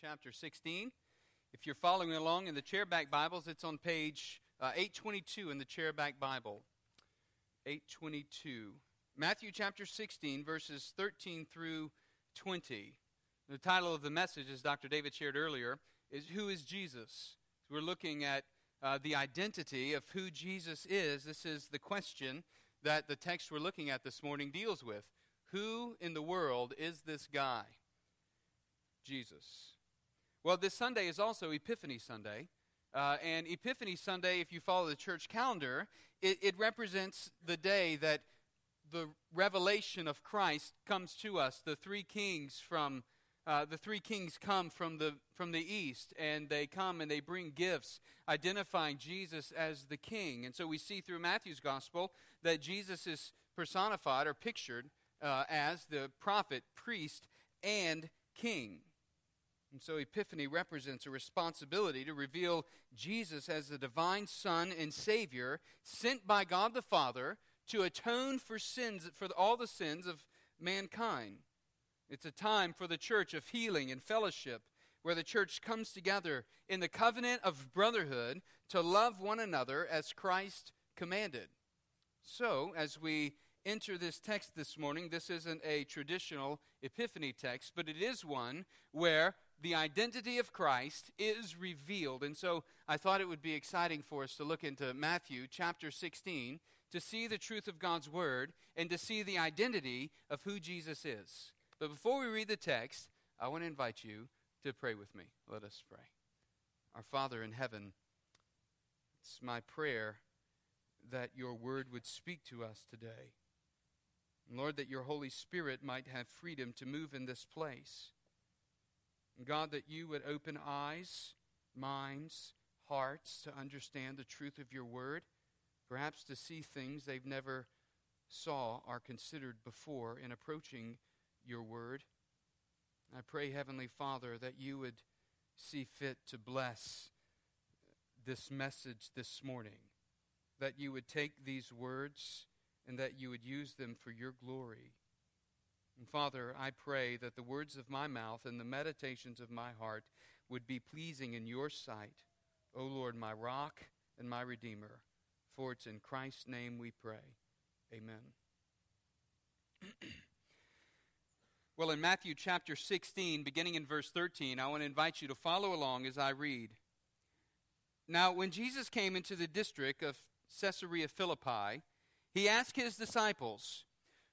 chapter 16. If you're following along in the chairback Bibles, it's on page uh, 822 in the chairback Bible. 822. Matthew chapter 16, verses 13 through 20. The title of the message, as Dr. David shared earlier, is Who is Jesus? So we're looking at uh, the identity of who Jesus is. This is the question that the text we're looking at this morning deals with. Who in the world is this guy? Jesus. Well, this Sunday is also Epiphany Sunday. Uh, and Epiphany Sunday, if you follow the church calendar, it, it, represents the day that the revelation of Christ comes to us. The three kings from uh, the three kings come from the from the east, and they come and they bring gifts identifying Jesus as the King. And so we see through Matthew's gospel that Jesus is personified or pictured uh, as the prophet, priest, and king. And so Epiphany represents a responsibility to reveal Jesus as the divine Son and Savior sent by God the Father to atone for sins for all the sins of mankind. It's a time for the church of healing and fellowship where the church comes together in the covenant of brotherhood to love one another as Christ commanded. So, as we enter this text this morning, this isn't a traditional epiphany text, but it is one where the identity of Christ is revealed. And so I thought it would be exciting for us to look into Matthew chapter 16 to see the truth of God's word and to see the identity of who Jesus is. But before we read the text, I want to invite you to pray with me. Let us pray. Our Father in heaven, it's my prayer that your word would speak to us today. Lord, that your Holy Spirit might have freedom to move in this place. God, that you would open eyes, minds, hearts to understand the truth of your word, perhaps to see things they've never saw or considered before in approaching your word. I pray, Heavenly Father, that you would see fit to bless this message this morning, that you would take these words and that you would use them for your glory. And Father, I pray that the words of my mouth and the meditations of my heart would be pleasing in your sight, O Lord, my rock and my redeemer. For it's in Christ's name we pray. Amen. well, in Matthew chapter 16, beginning in verse 13, I want to invite you to follow along as I read. Now, when Jesus came into the district of Caesarea Philippi, he asked his disciples,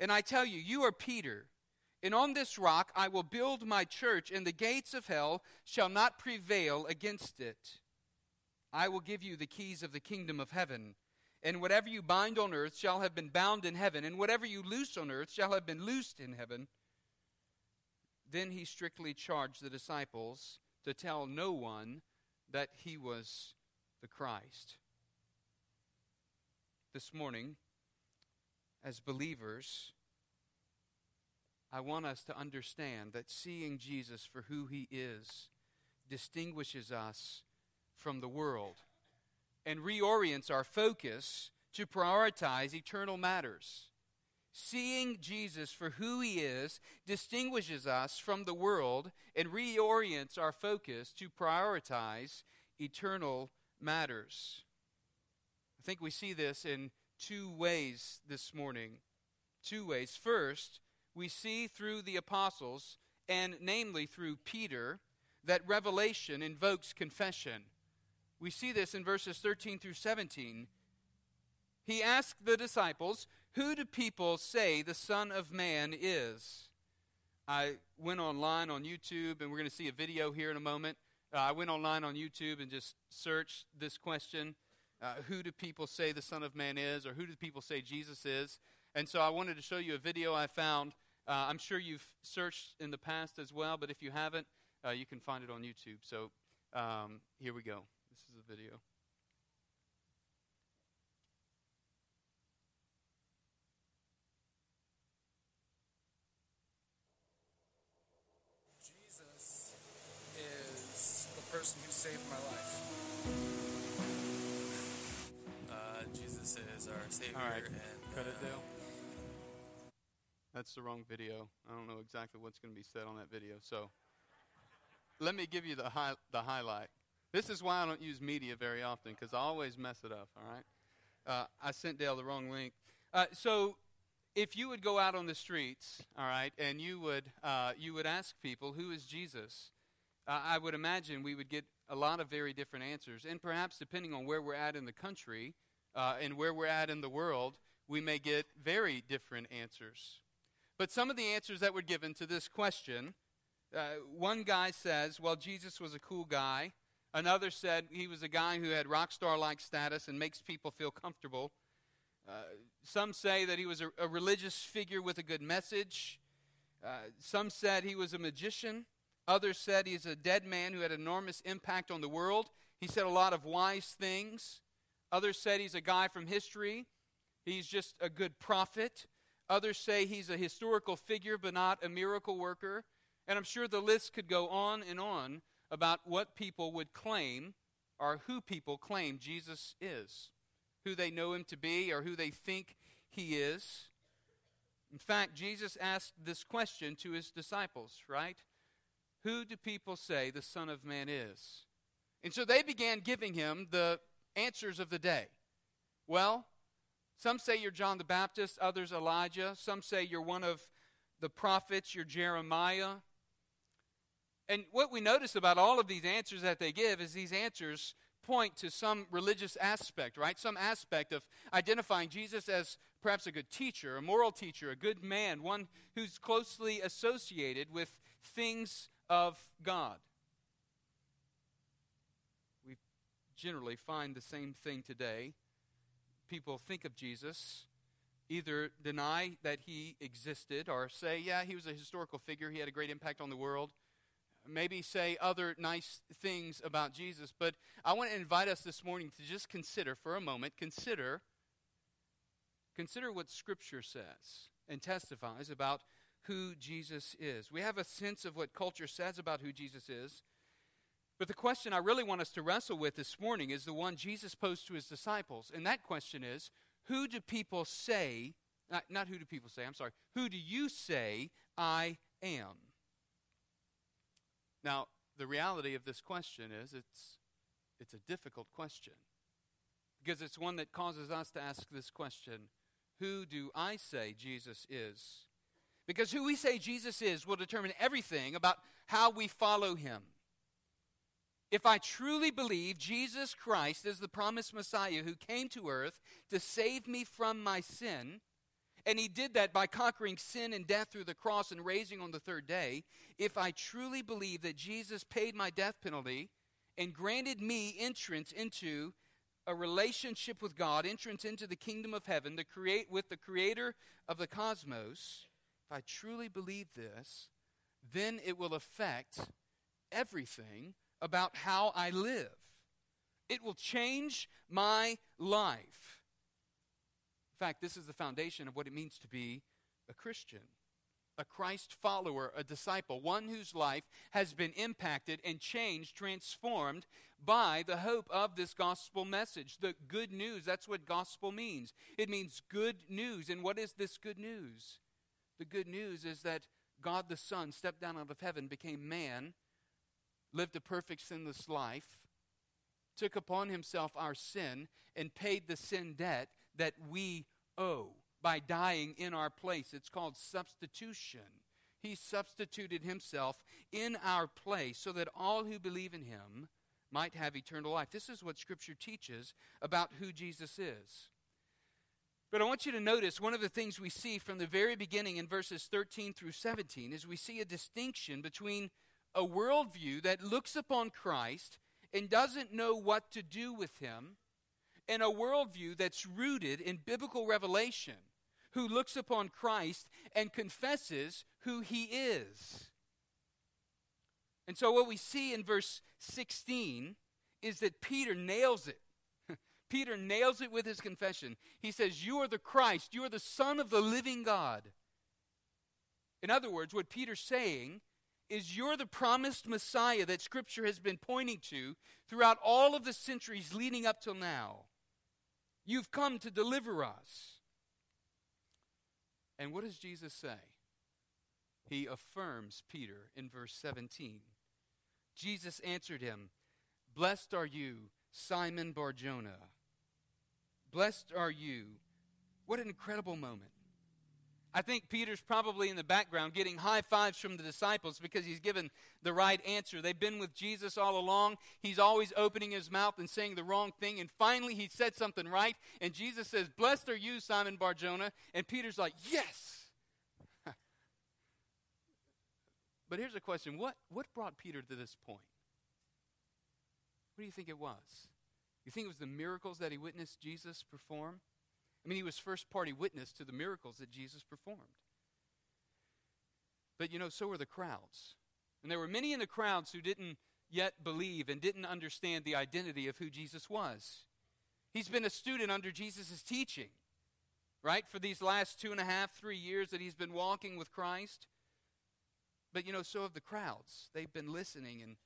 And I tell you, you are Peter. And on this rock I will build my church, and the gates of hell shall not prevail against it. I will give you the keys of the kingdom of heaven. And whatever you bind on earth shall have been bound in heaven, and whatever you loose on earth shall have been loosed in heaven. Then he strictly charged the disciples to tell no one that he was the Christ. This morning, as believers, I want us to understand that seeing Jesus for who he is distinguishes us from the world and reorients our focus to prioritize eternal matters. Seeing Jesus for who he is distinguishes us from the world and reorients our focus to prioritize eternal matters. I think we see this in two ways this morning. Two ways. First, we see through the apostles, and namely through Peter, that revelation invokes confession. We see this in verses 13 through 17. He asked the disciples, Who do people say the Son of Man is? I went online on YouTube, and we're going to see a video here in a moment. Uh, I went online on YouTube and just searched this question uh, who do people say the Son of Man is, or who do people say Jesus is. And so I wanted to show you a video I found. Uh, I'm sure you've searched in the past as well, but if you haven't, Uh, you can find it on YouTube. So um, here we go. This is the video. Jesus is the person who saved my life. Savior. All right. And, Cut it, uh, Dale. That's the wrong video. I don't know exactly what's going to be said on that video. So let me give you the, hi- the highlight. This is why I don't use media very often because I always mess it up, all right? Uh, I sent Dale the wrong link. Uh, so if you would go out on the streets, all right, and you would, uh, you would ask people, who is Jesus? Uh, I would imagine we would get a lot of very different answers. And perhaps depending on where we're at in the country uh, and where we're at in the world, we may get very different answers. But some of the answers that were given to this question uh, one guy says, well, Jesus was a cool guy. Another said he was a guy who had rock star like status and makes people feel comfortable. Uh, some say that he was a, a religious figure with a good message. Uh, some said he was a magician. Others said he's a dead man who had enormous impact on the world. He said a lot of wise things. Others said he's a guy from history. He's just a good prophet. Others say he's a historical figure but not a miracle worker. And I'm sure the list could go on and on about what people would claim or who people claim Jesus is, who they know him to be or who they think he is. In fact, Jesus asked this question to his disciples, right? Who do people say the Son of Man is? And so they began giving him the answers of the day. Well, some say you're John the Baptist, others Elijah. Some say you're one of the prophets, you're Jeremiah. And what we notice about all of these answers that they give is these answers point to some religious aspect, right? Some aspect of identifying Jesus as perhaps a good teacher, a moral teacher, a good man, one who's closely associated with things of God. We generally find the same thing today. People think of Jesus, either deny that he existed or say, yeah, he was a historical figure, he had a great impact on the world maybe say other nice things about Jesus, but I want to invite us this morning to just consider for a moment, consider consider what scripture says and testifies about who Jesus is. We have a sense of what culture says about who Jesus is. But the question I really want us to wrestle with this morning is the one Jesus posed to his disciples. And that question is who do people say, not, not who do people say, I'm sorry, who do you say I am? Now, the reality of this question is it's, it's a difficult question because it's one that causes us to ask this question Who do I say Jesus is? Because who we say Jesus is will determine everything about how we follow him. If I truly believe Jesus Christ is the promised Messiah who came to earth to save me from my sin, and he did that by conquering sin and death through the cross and raising on the third day. If I truly believe that Jesus paid my death penalty and granted me entrance into a relationship with God, entrance into the kingdom of heaven, to create with the creator of the cosmos, if I truly believe this, then it will affect everything about how I live. It will change my life. In fact, this is the foundation of what it means to be a Christian, a Christ follower, a disciple, one whose life has been impacted and changed, transformed by the hope of this gospel message. The good news, that's what gospel means. It means good news. And what is this good news? The good news is that God the Son stepped down out of heaven, became man, lived a perfect sinless life, took upon himself our sin, and paid the sin debt that we owe by dying in our place. It's called substitution. He substituted himself in our place so that all who believe in him might have eternal life. This is what Scripture teaches about who Jesus is. But I want you to notice one of the things we see from the very beginning in verses 13 through 17 is we see a distinction between a worldview that looks upon Christ and doesn't know what to do with him and a worldview that's rooted in biblical revelation, who looks upon Christ and confesses who he is. And so, what we see in verse 16 is that Peter nails it. Peter nails it with his confession. He says, You are the Christ, you are the Son of the living God. In other words, what Peter's saying is, You're the promised Messiah that Scripture has been pointing to throughout all of the centuries leading up till now. You've come to deliver us. And what does Jesus say? He affirms Peter in verse 17. Jesus answered him, Blessed are you, Simon Barjona. Blessed are you. What an incredible moment. I think Peter's probably in the background getting high fives from the disciples because he's given the right answer. They've been with Jesus all along. He's always opening his mouth and saying the wrong thing. And finally, he said something right. And Jesus says, Blessed are you, Simon Barjona. And Peter's like, Yes. but here's a question what, what brought Peter to this point? What do you think it was? You think it was the miracles that he witnessed Jesus perform? I mean, he was first party witness to the miracles that Jesus performed. But you know, so were the crowds. And there were many in the crowds who didn't yet believe and didn't understand the identity of who Jesus was. He's been a student under Jesus' teaching, right, for these last two and a half, three years that he's been walking with Christ. But you know, so have the crowds. They've been listening and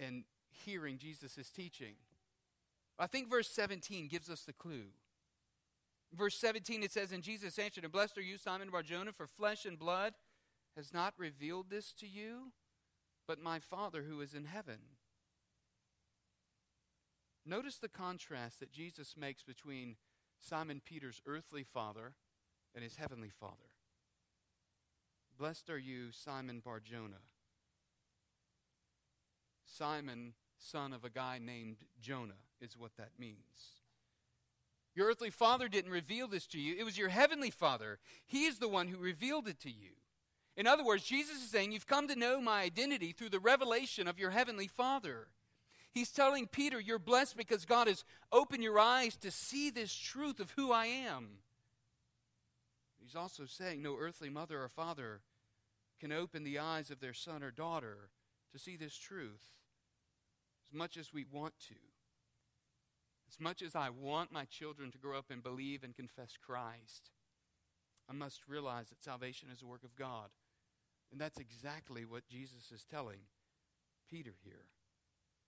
and hearing Jesus' teaching. I think verse 17 gives us the clue. Verse 17 it says, And Jesus answered, And blessed are you, Simon Barjona, for flesh and blood has not revealed this to you, but my Father who is in heaven. Notice the contrast that Jesus makes between Simon Peter's earthly father and his heavenly father. Blessed are you, Simon Barjona. Simon, son of a guy named Jonah, is what that means. Your earthly father didn't reveal this to you, it was your heavenly father. He's the one who revealed it to you. In other words, Jesus is saying, You've come to know my identity through the revelation of your heavenly father. He's telling Peter, You're blessed because God has opened your eyes to see this truth of who I am. He's also saying, No earthly mother or father can open the eyes of their son or daughter to see this truth as much as we want to. As much as I want my children to grow up and believe and confess Christ, I must realize that salvation is a work of God. And that's exactly what Jesus is telling Peter here.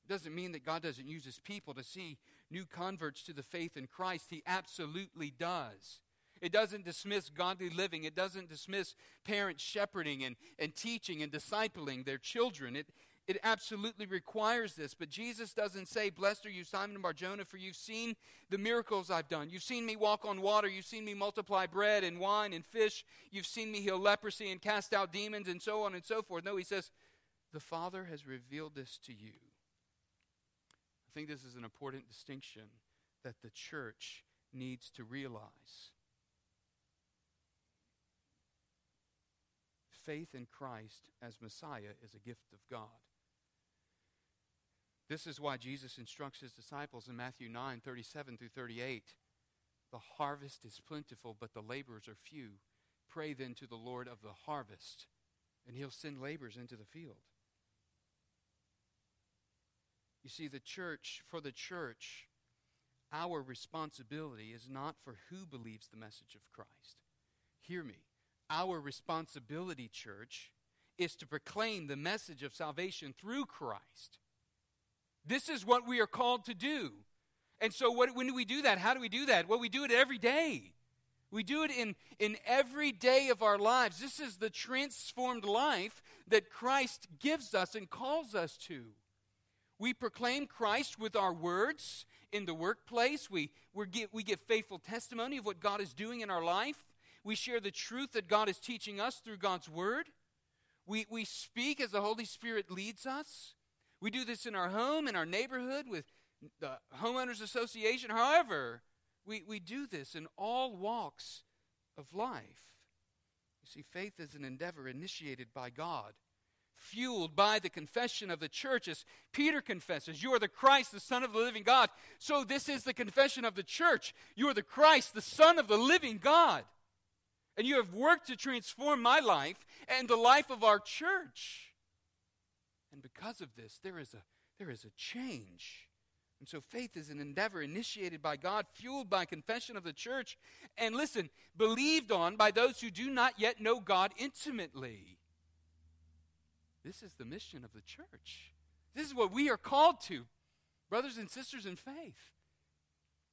It doesn't mean that God doesn't use his people to see new converts to the faith in Christ. He absolutely does. It doesn't dismiss godly living. It doesn't dismiss parents shepherding and, and teaching and discipling their children. It, it absolutely requires this. But Jesus doesn't say, Blessed are you, Simon and Barjona, for you've seen the miracles I've done. You've seen me walk on water. You've seen me multiply bread and wine and fish. You've seen me heal leprosy and cast out demons and so on and so forth. No, he says, The Father has revealed this to you. I think this is an important distinction that the church needs to realize. Faith in Christ as Messiah is a gift of God. This is why Jesus instructs his disciples in Matthew 9 37 through 38. The harvest is plentiful, but the laborers are few. Pray then to the Lord of the harvest, and he'll send laborers into the field. You see, the church, for the church, our responsibility is not for who believes the message of Christ. Hear me. Our responsibility, church, is to proclaim the message of salvation through Christ. This is what we are called to do. And so, what, when do we do that? How do we do that? Well, we do it every day. We do it in, in every day of our lives. This is the transformed life that Christ gives us and calls us to. We proclaim Christ with our words in the workplace. We, we, give, we give faithful testimony of what God is doing in our life. We share the truth that God is teaching us through God's word. We, we speak as the Holy Spirit leads us. We do this in our home, in our neighborhood, with the homeowners association. However, we, we do this in all walks of life. You see, faith is an endeavor initiated by God, fueled by the confession of the church. As Peter confesses, You are the Christ, the Son of the living God. So, this is the confession of the church. You are the Christ, the Son of the living God. And you have worked to transform my life and the life of our church. And because of this, there is a, there is a change. And so faith is an endeavor initiated by God, fueled by confession of the church, and listen, believed on by those who do not yet know God intimately. This is the mission of the church. This is what we are called to, brothers and sisters in faith.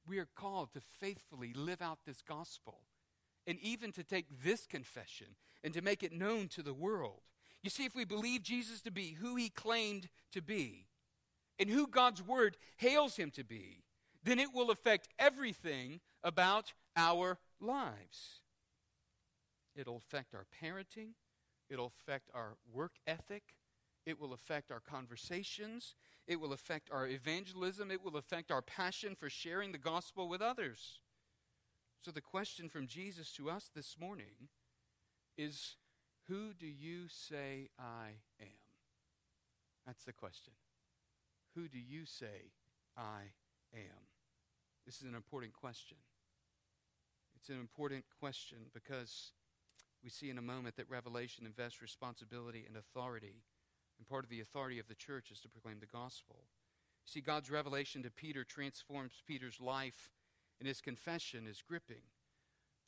We are called to faithfully live out this gospel and even to take this confession and to make it known to the world. You see, if we believe Jesus to be who he claimed to be and who God's word hails him to be, then it will affect everything about our lives. It'll affect our parenting, it'll affect our work ethic, it will affect our conversations, it will affect our evangelism, it will affect our passion for sharing the gospel with others. So, the question from Jesus to us this morning is Who do you say I am? That's the question. Who do you say I am? This is an important question. It's an important question because we see in a moment that Revelation invests responsibility and authority. And part of the authority of the church is to proclaim the gospel. See, God's revelation to Peter transforms Peter's life and his confession is gripping.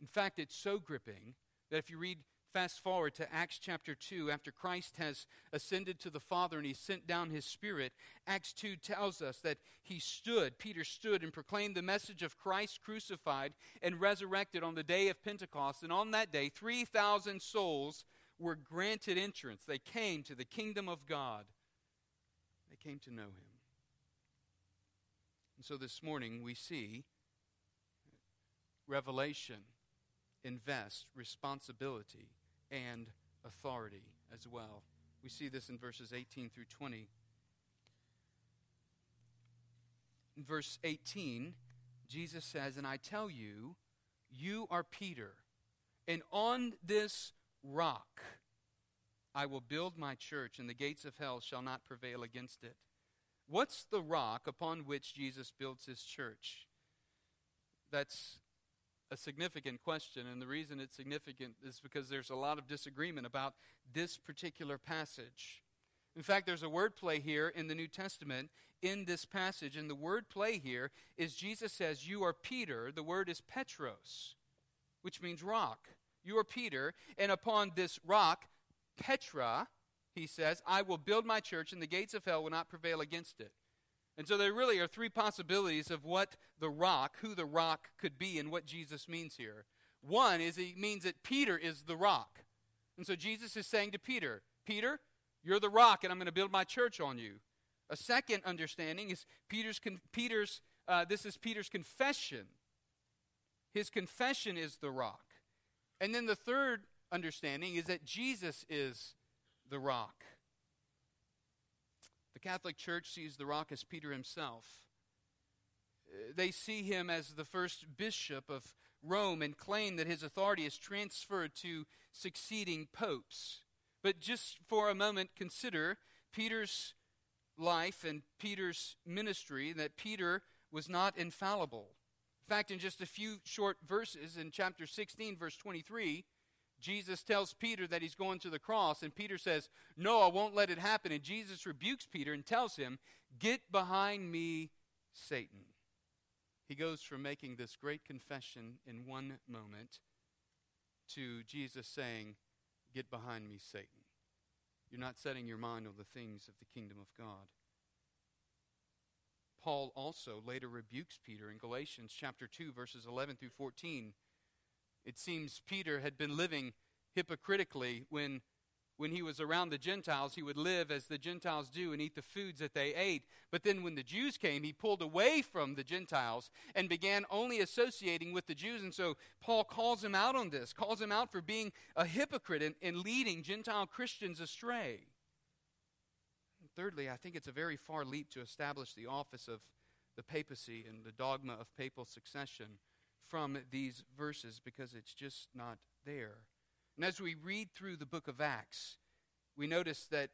In fact, it's so gripping that if you read fast forward to Acts chapter 2, after Christ has ascended to the Father and he sent down his Spirit, Acts 2 tells us that he stood, Peter stood and proclaimed the message of Christ crucified and resurrected on the day of Pentecost. And on that day, 3,000 souls were granted entrance. They came to the kingdom of God, they came to know him. And so this morning we see revelation invests responsibility and authority as well. We see this in verses 18 through 20. In verse 18, Jesus says, And I tell you, you are Peter, and on this rock I will build my church, and the gates of hell shall not prevail against it. What's the rock upon which Jesus builds his church? That's a significant question, and the reason it's significant is because there's a lot of disagreement about this particular passage. In fact, there's a word play here in the New Testament in this passage, and the word play here is Jesus says, You are Peter. The word is Petros, which means rock. You are Peter, and upon this rock, Petra, he says, I will build my church, and the gates of hell will not prevail against it. And so there really are three possibilities of what the rock, who the rock could be, and what Jesus means here. One is he means that Peter is the rock. And so Jesus is saying to Peter, Peter, you're the rock, and I'm going to build my church on you. A second understanding is Peter's, con- Peter's uh, this is Peter's confession. His confession is the rock. And then the third understanding is that Jesus is the rock. The Catholic Church sees the rock as Peter himself. Uh, they see him as the first bishop of Rome and claim that his authority is transferred to succeeding popes. But just for a moment, consider Peter's life and Peter's ministry, that Peter was not infallible. In fact, in just a few short verses in chapter 16, verse 23, Jesus tells Peter that he's going to the cross, and Peter says, No, I won't let it happen. And Jesus rebukes Peter and tells him, Get behind me, Satan. He goes from making this great confession in one moment to Jesus saying, Get behind me, Satan. You're not setting your mind on the things of the kingdom of God. Paul also later rebukes Peter in Galatians chapter 2 verses 11 through 14 it seems Peter had been living hypocritically when when he was around the Gentiles, he would live as the Gentiles do and eat the foods that they ate. But then when the Jews came, he pulled away from the Gentiles and began only associating with the Jews. And so Paul calls him out on this, calls him out for being a hypocrite and, and leading Gentile Christians astray. And thirdly, I think it's a very far leap to establish the office of the papacy and the dogma of papal succession from these verses because it's just not there. And as we read through the book of Acts, we notice that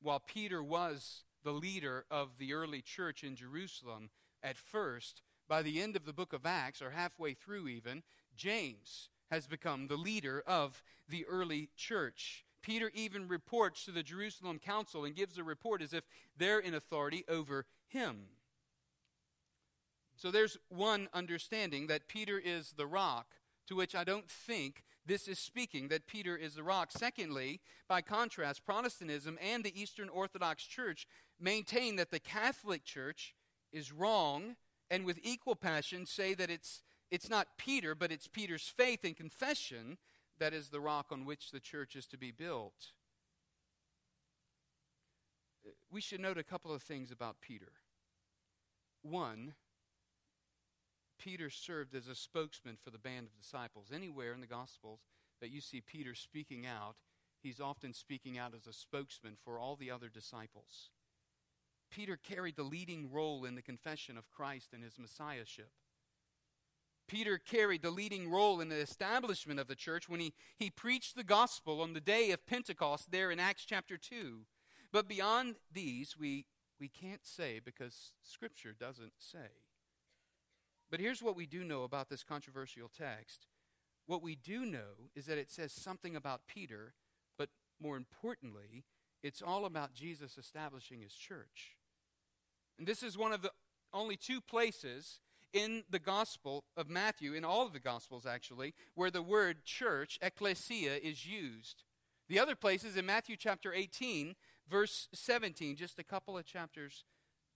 while Peter was the leader of the early church in Jerusalem at first, by the end of the book of Acts, or halfway through even, James has become the leader of the early church. Peter even reports to the Jerusalem council and gives a report as if they're in authority over him. So there's one understanding that Peter is the rock, to which I don't think this is speaking that Peter is the rock. Secondly, by contrast, Protestantism and the Eastern Orthodox Church maintain that the Catholic Church is wrong and with equal passion say that it's, it's not Peter, but it's Peter's faith and confession that is the rock on which the church is to be built. Uh, we should note a couple of things about Peter. One, Peter served as a spokesman for the band of disciples. Anywhere in the Gospels that you see Peter speaking out, he's often speaking out as a spokesman for all the other disciples. Peter carried the leading role in the confession of Christ and his messiahship. Peter carried the leading role in the establishment of the church when he, he preached the gospel on the day of Pentecost there in Acts chapter 2. But beyond these, we, we can't say because Scripture doesn't say. But here's what we do know about this controversial text. What we do know is that it says something about Peter, but more importantly, it's all about Jesus establishing his church. And this is one of the only two places in the Gospel of Matthew, in all of the Gospels actually, where the word church, ecclesia, is used. The other place is in Matthew chapter 18, verse 17, just a couple of chapters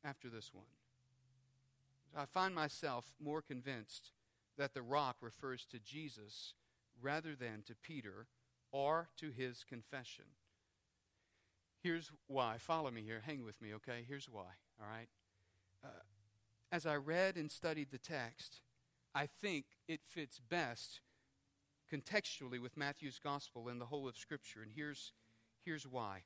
after this one. I find myself more convinced that the rock refers to Jesus rather than to Peter or to his confession. Here's why. Follow me here. Hang with me, okay? Here's why, all right? Uh, as I read and studied the text, I think it fits best contextually with Matthew's gospel and the whole of Scripture. And here's, here's why.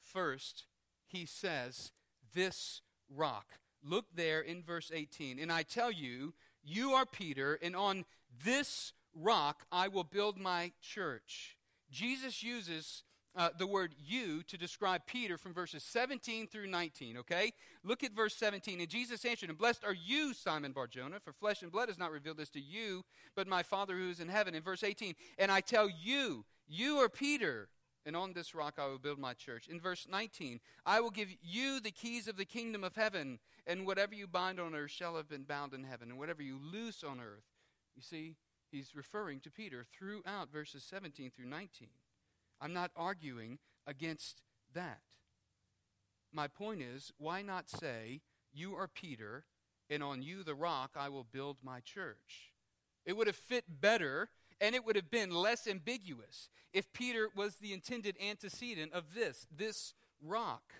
First, he says, This rock. Look there in verse 18. And I tell you, you are Peter, and on this rock I will build my church. Jesus uses uh, the word you to describe Peter from verses 17 through 19, okay? Look at verse 17. And Jesus answered him, Blessed are you, Simon Barjona, for flesh and blood has not revealed this to you, but my Father who is in heaven. In verse 18, and I tell you, you are Peter, and on this rock I will build my church. In verse 19, I will give you the keys of the kingdom of heaven, and whatever you bind on earth shall have been bound in heaven, and whatever you loose on earth. You see, he's referring to Peter throughout verses 17 through 19. I'm not arguing against that. My point is, why not say, You are Peter, and on you, the rock, I will build my church? It would have fit better and it would have been less ambiguous if Peter was the intended antecedent of this, this rock.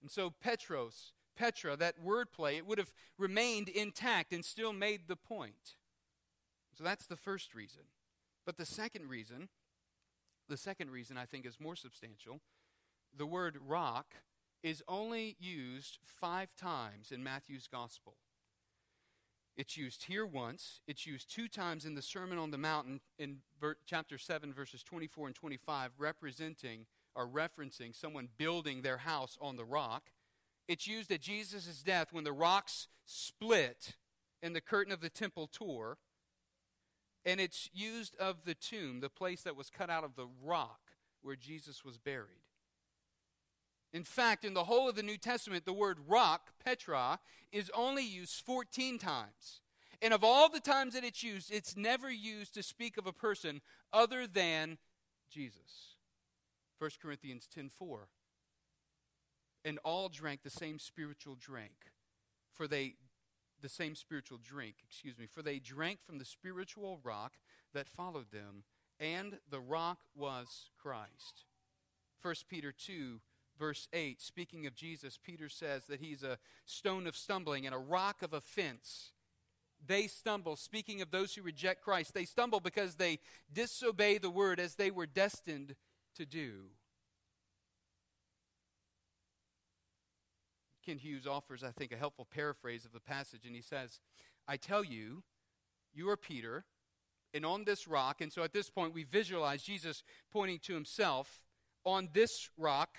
And so, Petros, Petra, that wordplay, it would have remained intact and still made the point. So that's the first reason. But the second reason the second reason I think is more substantial. The word rock is only used five times in Matthew's gospel. It's used here once. It's used two times in the Sermon on the Mountain in ver- chapter 7, verses 24 and 25, representing or referencing someone building their house on the rock. It's used at Jesus' death when the rocks split and the curtain of the temple tore and it's used of the tomb, the place that was cut out of the rock where Jesus was buried. In fact, in the whole of the New Testament, the word rock, Petra, is only used 14 times. And of all the times that it's used, it's never used to speak of a person other than Jesus. 1 Corinthians 10:4. And all drank the same spiritual drink, for they the same spiritual drink, excuse me, for they drank from the spiritual rock that followed them, and the rock was Christ. 1 Peter 2, verse 8, speaking of Jesus, Peter says that he's a stone of stumbling and a rock of offense. They stumble, speaking of those who reject Christ, they stumble because they disobey the word as they were destined to do. Kent Hughes offers, I think, a helpful paraphrase of the passage, and he says, I tell you, you are Peter, and on this rock, and so at this point we visualize Jesus pointing to himself, on this rock,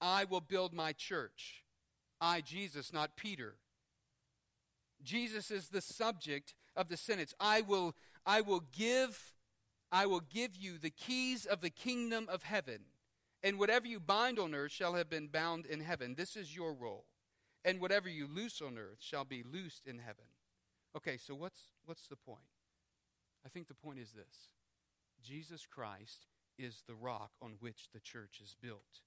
I will build my church. I, Jesus, not Peter. Jesus is the subject of the sentence. I will, I will give I will give you the keys of the kingdom of heaven. And whatever you bind on earth shall have been bound in heaven. This is your role. And whatever you loose on earth shall be loosed in heaven. Okay, so what's, what's the point? I think the point is this Jesus Christ is the rock on which the church is built.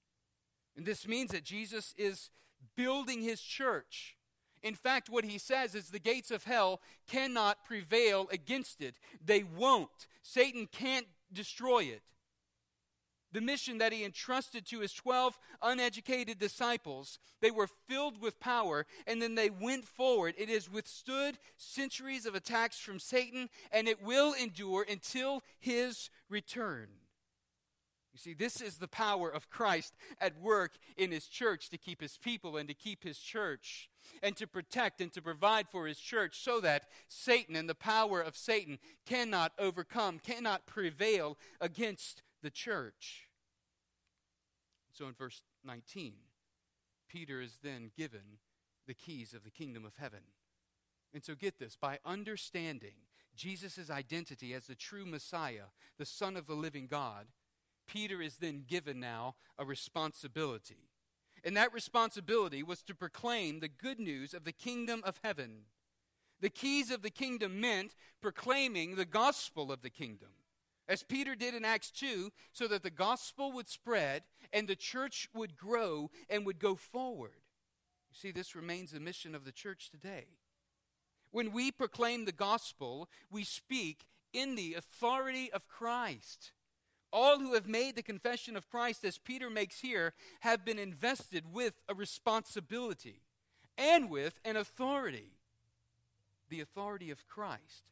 And this means that Jesus is building his church. In fact, what he says is the gates of hell cannot prevail against it. They won't. Satan can't destroy it the mission that he entrusted to his 12 uneducated disciples. They were filled with power, and then they went forward. It has withstood centuries of attacks from Satan, and it will endure until his return. You see, this is the power of Christ at work in his church to keep his people and to keep his church and to protect and to provide for his church so that Satan and the power of Satan cannot overcome, cannot prevail against the church. So in verse 19, Peter is then given the keys of the kingdom of heaven. And so get this by understanding Jesus' identity as the true Messiah, the Son of the living God, Peter is then given now a responsibility. And that responsibility was to proclaim the good news of the kingdom of heaven. The keys of the kingdom meant proclaiming the gospel of the kingdom as Peter did in Acts 2, so that the gospel would spread and the church would grow and would go forward. You see, this remains the mission of the church today. When we proclaim the gospel, we speak in the authority of Christ. All who have made the confession of Christ, as Peter makes here, have been invested with a responsibility and with an authority the authority of Christ.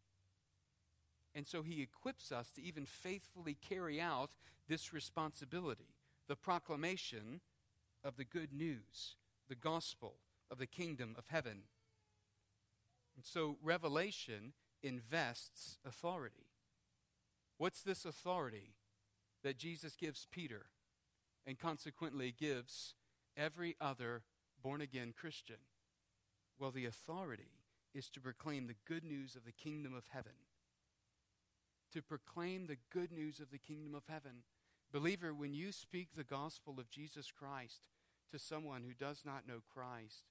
And so he equips us to even faithfully carry out this responsibility the proclamation of the good news, the gospel of the kingdom of heaven. And so Revelation invests authority. What's this authority that Jesus gives Peter and consequently gives every other born again Christian? Well, the authority is to proclaim the good news of the kingdom of heaven to proclaim the good news of the kingdom of heaven. Believer, when you speak the gospel of Jesus Christ to someone who does not know Christ,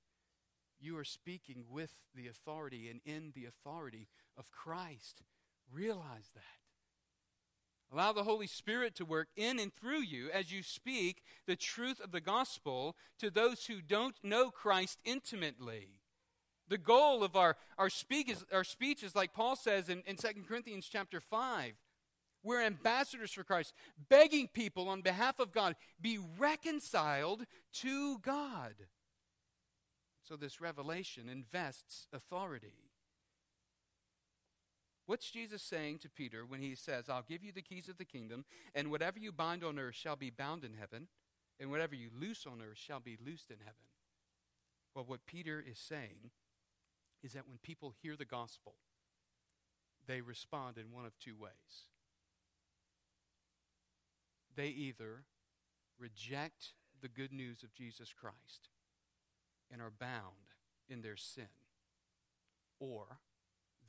you are speaking with the authority and in the authority of Christ. Realize that. Allow the Holy Spirit to work in and through you as you speak the truth of the gospel to those who don't know Christ intimately. The goal of our, our, speak is, our speech is like Paul says in, in 2 Corinthians chapter 5. We're ambassadors for Christ, begging people on behalf of God, be reconciled to God. So this revelation invests authority. What's Jesus saying to Peter when he says, I'll give you the keys of the kingdom, and whatever you bind on earth shall be bound in heaven, and whatever you loose on earth shall be loosed in heaven? Well, what Peter is saying is that when people hear the gospel, they respond in one of two ways. They either reject the good news of Jesus Christ and are bound in their sin, or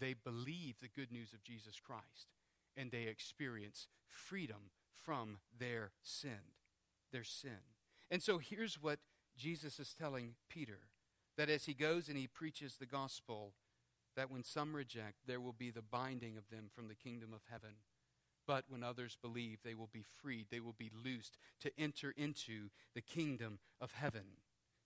they believe the good news of Jesus Christ and they experience freedom from their sin, their sin. And so here's what Jesus is telling Peter that as he goes and he preaches the gospel, that when some reject, there will be the binding of them from the kingdom of heaven. But when others believe, they will be freed, they will be loosed to enter into the kingdom of heaven.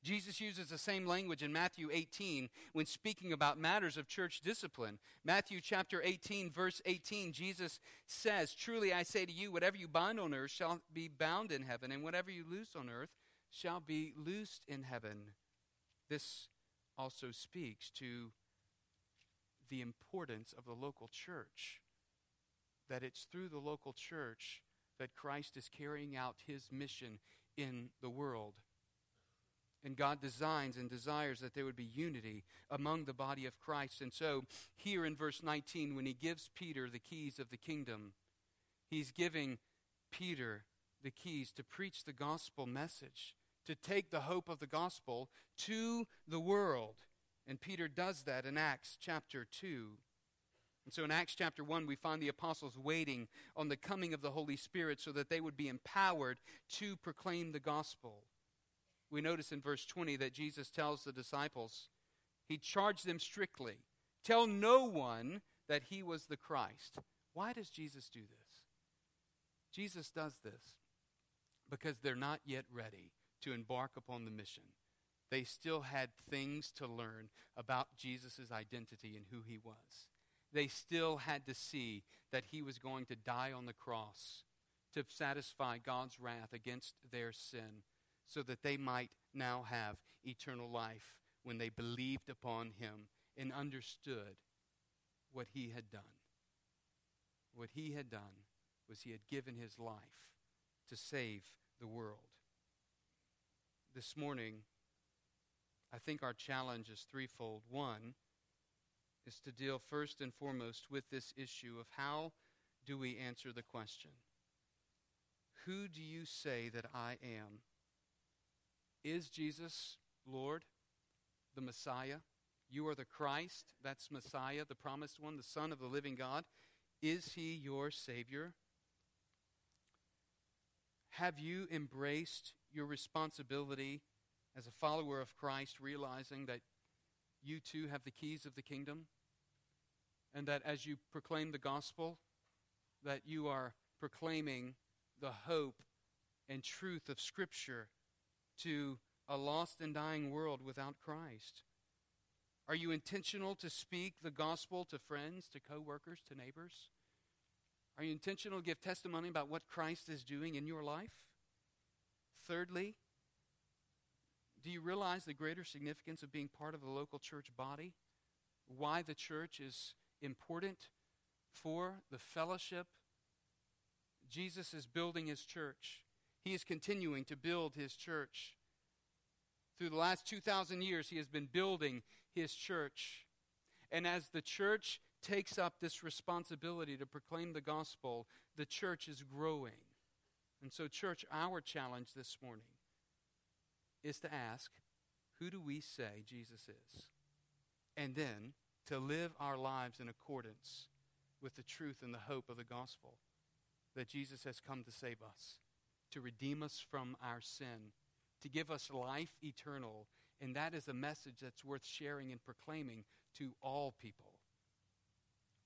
Jesus uses the same language in Matthew 18 when speaking about matters of church discipline. Matthew chapter 18, verse 18, Jesus says, Truly I say to you, whatever you bind on earth shall be bound in heaven, and whatever you loose on earth shall be loosed in heaven. This also speaks to the importance of the local church. That it's through the local church that Christ is carrying out his mission in the world. And God designs and desires that there would be unity among the body of Christ. And so, here in verse 19, when he gives Peter the keys of the kingdom, he's giving Peter the keys to preach the gospel message to take the hope of the gospel to the world. And Peter does that in Acts chapter 2. And so in Acts chapter 1, we find the apostles waiting on the coming of the Holy Spirit so that they would be empowered to proclaim the gospel. We notice in verse 20 that Jesus tells the disciples, He charged them strictly, tell no one that He was the Christ. Why does Jesus do this? Jesus does this because they're not yet ready to embark upon the mission. They still had things to learn about Jesus' identity and who he was. They still had to see that he was going to die on the cross to satisfy God's wrath against their sin so that they might now have eternal life when they believed upon him and understood what he had done. What he had done was he had given his life to save the world. This morning, I think our challenge is threefold. One is to deal first and foremost with this issue of how do we answer the question Who do you say that I am? Is Jesus Lord, the Messiah? You are the Christ, that's Messiah, the promised one, the Son of the living God. Is he your Savior? Have you embraced your responsibility as a follower of Christ, realizing that you too have the keys of the kingdom? And that as you proclaim the gospel, that you are proclaiming the hope and truth of Scripture to a lost and dying world without Christ? Are you intentional to speak the gospel to friends, to coworkers, to neighbors? Are you intentional to give testimony about what Christ is doing in your life? Thirdly, do you realize the greater significance of being part of the local church body? Why the church is important for the fellowship? Jesus is building his church. He is continuing to build his church. Through the last 2,000 years, he has been building his church. And as the church takes up this responsibility to proclaim the gospel, the church is growing. And so, church, our challenge this morning is to ask, who do we say Jesus is? And then to live our lives in accordance with the truth and the hope of the gospel that Jesus has come to save us, to redeem us from our sin, to give us life eternal. And that is a message that's worth sharing and proclaiming to all people.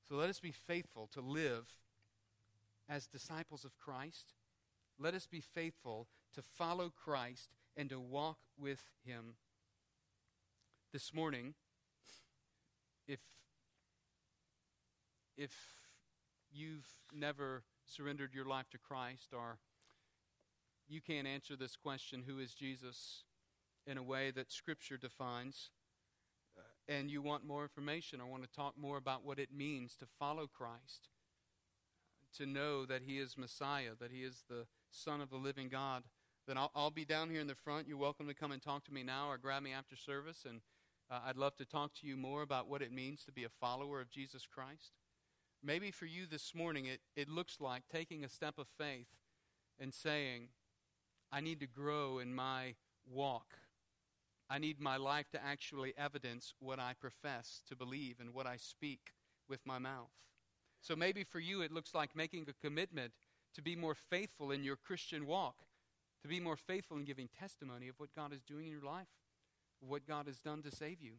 So let us be faithful to live as disciples of Christ. Let us be faithful to follow Christ and to walk with Him. This morning, if, if you've never surrendered your life to Christ or you can't answer this question, who is Jesus, in a way that Scripture defines, uh, and you want more information or want to talk more about what it means to follow Christ, to know that He is Messiah, that He is the Son of the living God, then I'll, I'll, be down here in the front. You're welcome to come and talk to me now or grab me after service. And uh, I'd love to talk to you more about what it means to be a follower of Jesus Christ. Maybe for you this morning, it, it looks like taking a step of faith and saying, I need to grow in my walk. I need my life to actually evidence what I profess to believe and what I speak with my mouth. So maybe for you, it looks like making a commitment to be more faithful in your Christian walk to be more faithful in giving testimony of what God is doing in your life, what God has done to save you.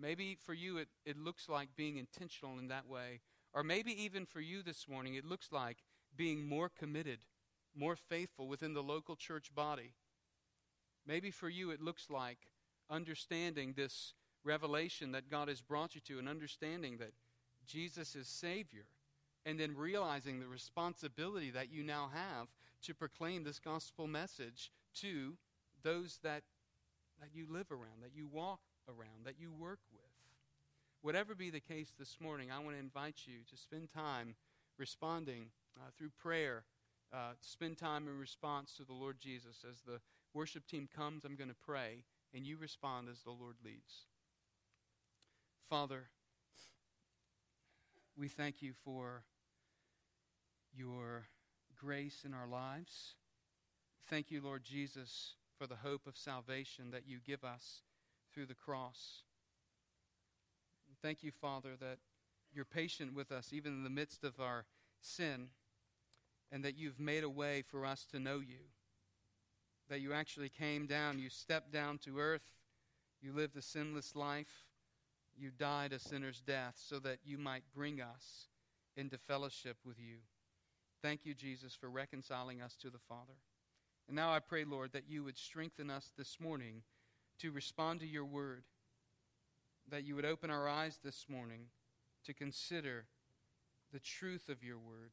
Maybe for you it, it looks like being intentional in that way. Or maybe even for you this morning, it looks like being more committed, more faithful within the local church body. Maybe for you it looks like understanding this revelation that God has brought you to and understanding that Jesus is Savior and then realizing the responsibility that you now have to proclaim this gospel message to those that, that you live around, that you walk around, that you work with. Whatever be the case this morning, I want to invite you to spend time responding uh, through prayer, uh, spend time in response to the Lord Jesus. As the worship team comes, I'm going to pray, and you respond as the Lord leads. Father, we thank you for your grace in our lives. Thank you, Lord Jesus, for the hope of salvation that you give us through the cross. Thank you, Father, that you're patient with us even in the midst of our sin, and that you've made a way for us to know you. That you actually came down, you stepped down to earth, you lived a sinless life, you died a sinner's death so that you might bring us into fellowship with you. Thank you, Jesus, for reconciling us to the Father. And now I pray, Lord, that you would strengthen us this morning to respond to your word, that you would open our eyes this morning to consider the truth of your word.